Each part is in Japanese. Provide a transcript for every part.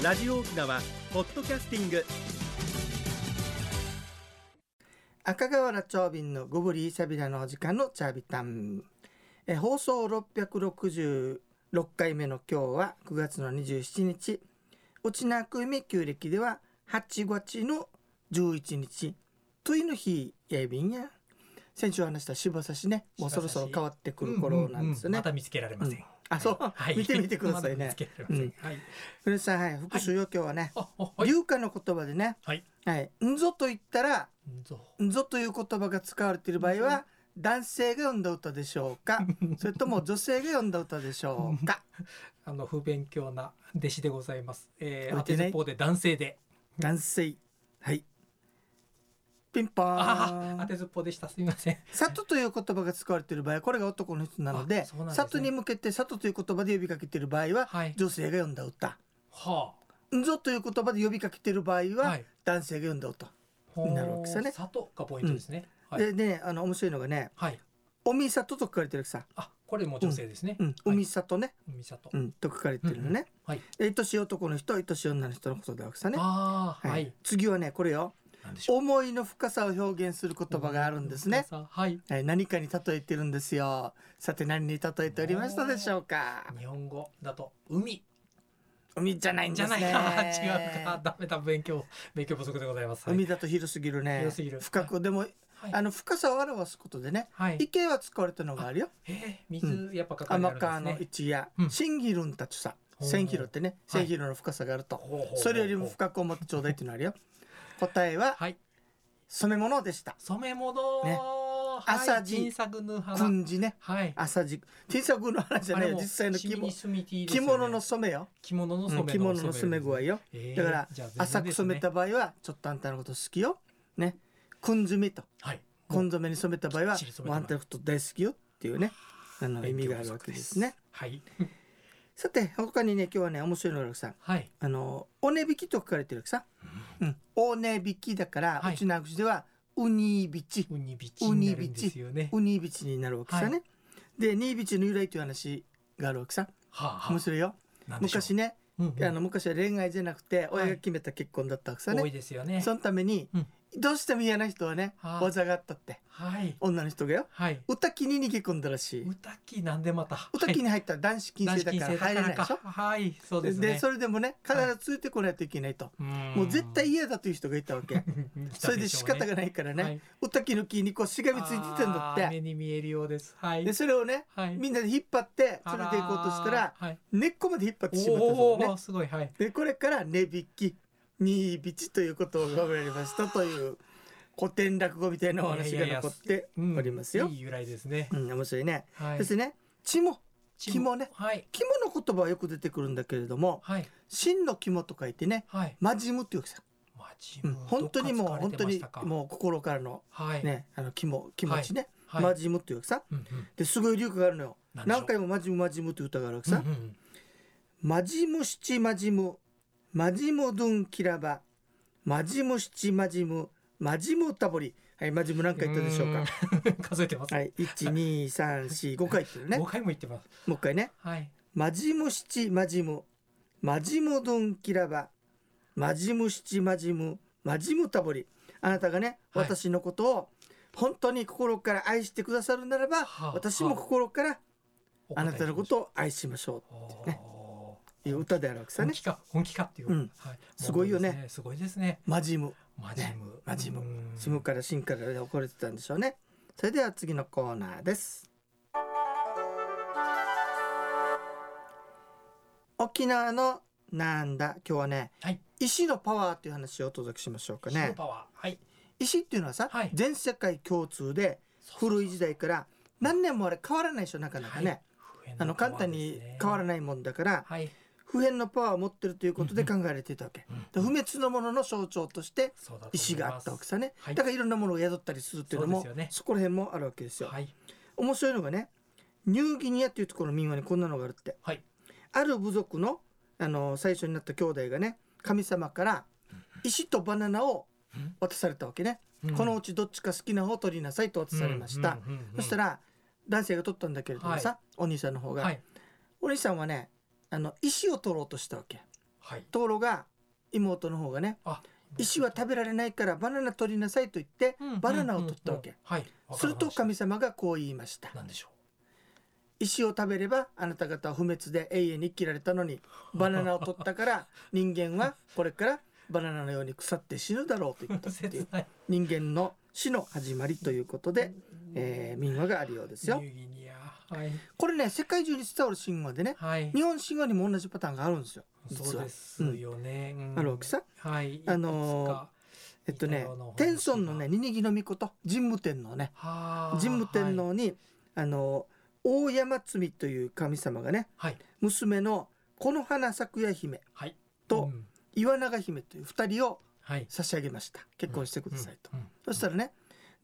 ラジオ沖縄ポッドキャスティング。赤瓦長瓶のゴブリーサビラのお時間のチャービタン。え放送666回目の今日は9月の27日。内なくみ旧暦では8月の11日。といの日やいびんや。先週話した柴刺しね。もうそろそろ変わってくる頃なんですよね、また見つけられません。うんあそう、はい見てみてくださいね。はい。古さんはい復習よ今日はね。流化の言葉でねはい。はいんぞと言ったらぞ。んぞという言葉が使われている場合は男性が読んだ歌でしょうか？それとも女性が読んだ歌でしょうか？あの不勉強な弟子でございます。えー、当置いてねてずっぽうで男性で。男性はいピンポあーンあ、当てずっぽうでした。すみません。里という言葉が使われている場合はこれが男の人なのでですね里に向けて里という言葉で呼びかけている場合ははい。女性が読んだ歌はんぞという言葉で呼びかけている場合あ。ははい。男性が読んだ歌、ほうなるわけですよね里がポイントですね。はい。でねあの面白いのがねはい。おみ里と書かれてるさ、あ、これも女性ですね。うん、おはいみ里ね、海里う。ん、と書かれてるのね、はい。で愛しい男の人愛しい女の人のことだわけさね、ああ、はい。次はねこれよ。思いの深さを表現する言葉があるんですね、はい。はい、何かに例えてるんですよ。さて何に例えておりましたでしょうか？日本語だと海。海じゃないんじですね。ゃない。か。違うか。ダメだ。勉強勉強不足でございます。はい。海だと広すぎるね。広すぎる。深くでも、はい。あの深さを表すことでねはい。池は使われたのがあるよ。えー、水やっぱかかる天川の一やうん。新ヒルンたちさ。千ヒロってね。はい千ヒロの深さがあると。それよりも深く思ってちょうだいっていうのあるよ答えははい。染め物でした。染め物。ね。はい。朝地。訓示ね。はい。朝じ T 作の話じゃないよ。実際の着物着物の染めよ。着物の染めうん着物の染め具合よ。えーだから浅く染めた場合はちょっとあんたのこと好きよ。ね。紺染めと。はい。紺染めに染めた場合はあんたのこと大好きよっていうね。あの意味があるわけですね。はい。さて他にね今日はね面白いのがさはい。あのお値引きと書かれてるわけさ、うん、お値引きだから、はい。うちの口ではウニビチ。ウニビチになるんですよね。ウニビチ。になるわけさね、はでニービチの由来という話があるわけさはあは面白いよ。昔ね、うんうん。あの昔は恋愛じゃなくて親が決めた結婚だったわけさね、多いですよね。そのために、うんどうしても嫌な人はねはあ技があったってはい。女の人がよはい。歌木に逃げ込んだらしい歌木なんでまた。歌木に入ったら男子禁制だから入れないでしょ、はい。そうですでね。それでもね必ずついてこないといけないと、もう絶対嫌だという人がいたわけ それで仕方がないからね、はい歌木の木にこうしがみついてたんだって目に見えるようです。はい。でそれをねはい。みんなで引っ張って連れて行こうとしたら。根っこまで引っ張ってしまったおそうねすごい。はい。でこれから値引き荷引きということが生まれましたという古典落語みたいなお話が残っておりますよ。いい由来ですね。うん、面白いね。はい。ですね。肝肝ねはい。肝の言葉はよく出てくるんだけれどもはい。真の肝と書いてねはい。マジムっていうわけさ、マジうん、本当にもう本当にう。もう心からのはい。ねあの肝気持ちね、はい。マジムっていうわけさうんうんですごい流歌があるのよ何回もマジムマジムっていう歌があるわけさ、うんうんマジム七マジムマジムドゥンキラバ。マジム七マジムマジムタボリ。はいマジム何回言ったでしょうか。数えてます。はい一二三四五回言ってるね。五回も言ってます。もう一回ね。はい。マジム七マジムマジムドンキラバ。マジム七マジムマジムタボリ。あなたがね、はい。私のことを本当に心から愛してくださるならば、はあ。私も心からあなたのことを愛しましょおねーういう歌であるわけさね本気か本気かっていう。うんはい。すごいよねす。すごいですね。マジムマジム。マジムうんシムからシンからで怒れてたんでしょうねそれでは次のコーナーです沖縄のなんだ？今日はね、はい石のパワーという話をお届けしましょうかね石のパワー。はい。石っていうのはさ、はい全世界共通で古い時代から何年もあれ変わらないでしょなかなかね、あの簡単に変わらい。ないもんだからはい。普遍のパワーを持ってるということで考えられていたわけ、うんで不滅のものの象徴として石があったわけさね、はい。だからいろんなものを宿ったりするっていうのもそね。こら辺もあるわけですよ、はい。面白いのがねニューギニアっていうところの民話にこんなのがあるって。はい。ある部族のあの最初になった兄弟がね神様から石とバナナを渡されたわけね、うん。このうちどっちか好きな方を取りなさいと渡されました、そしたら男性が取ったんだけれどもさ、お兄さんの方が、はい。お兄さんはねあの石を取ろうとしたわけ。はい。ところが妹の方がねあ石は食べられないからバナナ取りなさいと言ってうんバナナを取ったわけ、うんうんうんはいすると神様がこう言いました。ましたなんでしょ石を食べればあなた方は不滅で永遠に生きられたのに バナナを取ったから人間はこれからバナナのように腐って死ぬだろうと言ったうっていう人間の死の始まりということで、えー民話があるようですよはい。これね世界中に伝わる神話でねはい。日本神話にも同じパターンがあるんですよ。そうですよね、うん。あるわけさ。はい。あのえっとね天孫のねニニギの御事神武天皇ね。はあ神武天皇に、あの大山積という神様がねはい。娘のこの花咲夜姫はい。とうん。岩永姫という2人をはい。差し上げました。結婚してくださいと、そしたらね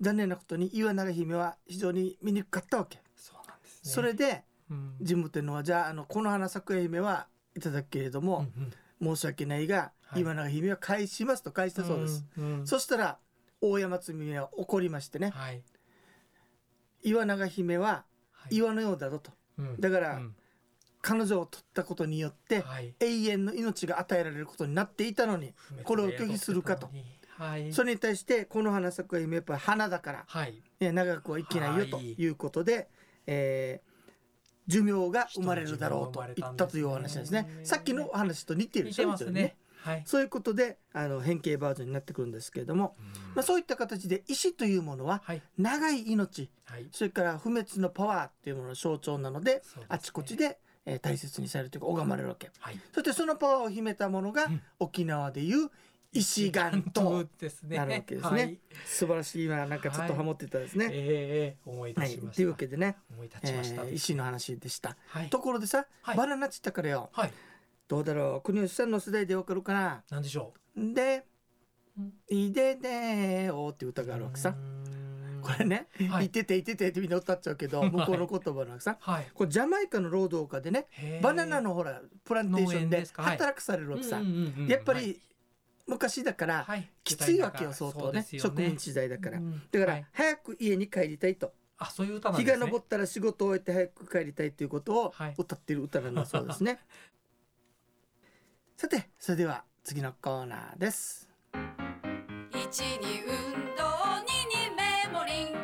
残念なことに岩永姫は非常に醜かったわけ、そうなんですね。それでうん。神武天皇はじゃああのこの花咲夜姫はいただくけれども、うんうん。申し訳ないが、はい。岩永姫は返しますと返したそうです、んん。そしたら大山積は怒りましてね。はい。岩永姫ははい。岩のようだぞと。うん。だからうん。彼女を取ったことによってはい。永遠の命が与えられることになっていたのにこれを拒否するかと。はい。それに対してこの花咲く姫やっぱり花だからはい。ね長くは生きないよとはい。いうことで、えー寿命が生まれるだろうと言ったというお話ですね。すねさっきのお話と似てるで似しょ？てますね。はい。そういうことであの変形バージョンになってくるんですけれども、まあ、そういった形で石というものははい。長い命はい。それから不滅のパワーっていうものの象徴なのでそうですね。あちこちで、えー大切にされるというか拝まれるわけ。はい。そしてそのパワーを秘めたものがうん。沖縄でいう石岩島ですね。なるわけですね。はい。素晴らしい今なんかちょっとハモってたですね。ええ思い出はい、しました。とい。うわけでね、思い立えちました。ー石の話でした。はい。ところでさ、はい。バナナっつったからよ。はい。どうだろう？国吉さんの世代でわかるかな？なんでしょでうん「いででーお」って歌うがあるわけさこれね「はい。いてていてて」ってみんな歌っちゃうけどはい。向こうの言葉のさ。はい。これジャマイカの労働家でねバナナのほらプランテーションで働くされるわけさ。やっぱりはい昔だからはい。きついわけよ相当ね。そうですよ植民地時代だから。うん。だからはい。早く家に帰りたいと。あそういう歌なん日が昇ったら仕事を終えて早く帰りたいということをはい。歌っている歌なんだそうですね。さてそれでは次のコーナーです。一に運動二にメモリン。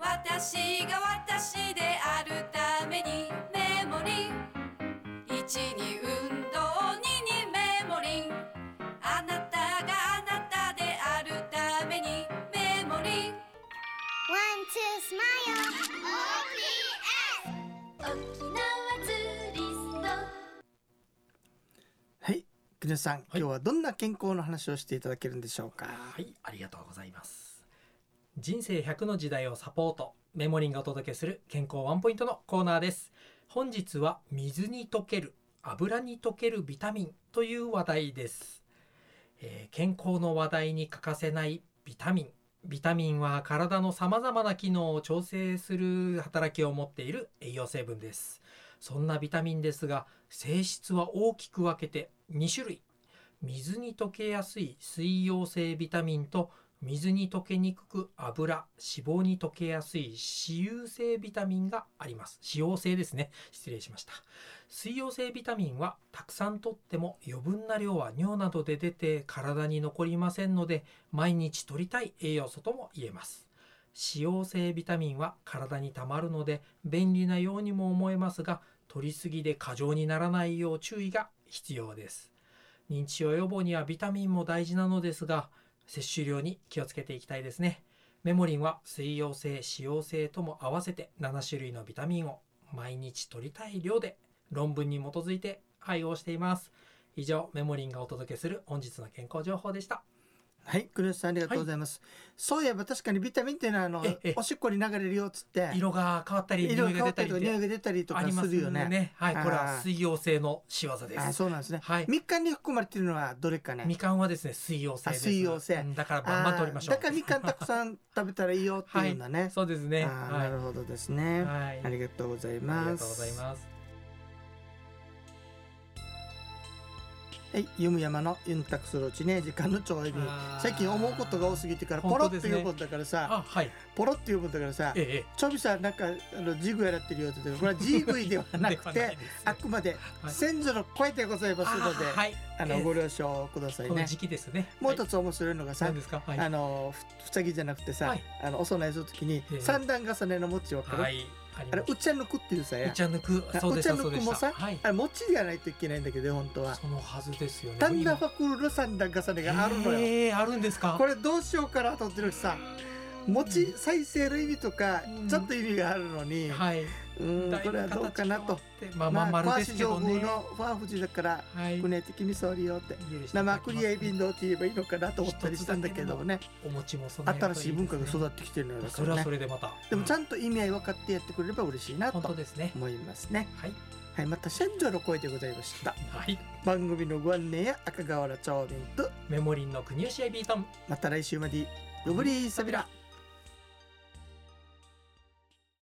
私が私であるためにメモリン。一に運動国吉さん、い今日はどんな健康の話をしていただけるんでしょうか？はい、ありがとうございます。人生100の時代をサポート、メモリンがお届けする健康ワンポイントのコーナーです。本日は水に溶ける、油に溶けるビタミンという話題です。えー健康の話題に欠かせないビタミン。ビタミンは体の様々な機能を調整する働きを持っている栄養成分です。そんなビタミンですが、性質は大きく分けて2種類。水に溶けやすい水溶性ビタミンと水に溶けにくく油脂肪に溶けやすい脂溶性ビタミンがあります。脂溶性ですね。失礼しました。水溶性ビタミンはたくさんとっても余分な量は尿などで出て体に残りませんので毎日摂りたい栄養素とも言えます。脂溶性ビタミンは体にたまるので便利なようにも思えますが摂りすぎで過剰にならないよう注意が必要です。認知症予防にはビタミンも大事なのですが摂取量に気をつけていきたいですね。メモリンは水溶性脂溶性とも合わせて7種類のビタミンを毎日摂りたい量で論文に基づいて配合しています。以上メモリンがお届けする本日の健康情報でした。はい、国吉さんありがとうございます。そういえば確かにビタミンっていうのはあのええおしっこに流れるよっつって。色が変わったり色匂いが出たりが変わったりとか匂いが出たりとかすするよね。ねはいこれは水溶性の仕業であ、すそうなんですね。はい。みかんに含まれているのはどれかね？みかんはですね水溶性です。あ水溶性。うんだからバンバン取りましょう。だからみかんたくさん食べたらいいよっていうんだね。そうですね。ない。るほどですね。はい。ありがとうございあります。がとうございますはい、ゆむ山のユンタクするうちね時間のちょい最近思うことが多すぎてからポロッと言うことだからさ、あはい。ポロッと言うことだからさええちょびさんなんかあのジグやらってるよって言ってこれは ジグイではなくてですあくまではい。先祖の声でございますので、あはい。あのええ。ご了承くださいね。この時期ですね。もう一つ面白いのがさ、あのふふさぎじゃなくてさ、はい。あのお供えするときにええ。三段重ねの餅わかる、はいありあれうっちゃんのくっていうさや。うちゃぬく。あそうでしたうでしぬくもさたはいあれ餅でやらないといけないんだけど本当は。そのはずですよね。タンダファクルの三段重ねがあるのよ、ええあるんですか？これどうしようかなと思ってるしさ餅再生の意味とかうんちょっと意味があるのに、はいうん、これはどうかなと。まあまあ丸ですけどまあ、小ね橋上宮のファーフジだから、はいくね的にそうりよって。生クリアイビンドって言えばいいのかなと思ったりしたんだけどもね。お餅も備えると新しい文化が育ってきてるのよだかそれはらね。それでまたでもちゃんんと意味合い分かってやってくれれば嬉しいなと思いますね。はいはい、また先祖の声でございました。はい番組のご案内や赤瓦町民と、メモリンの国吉アイビートンまた来週まで。よぶりーさびら。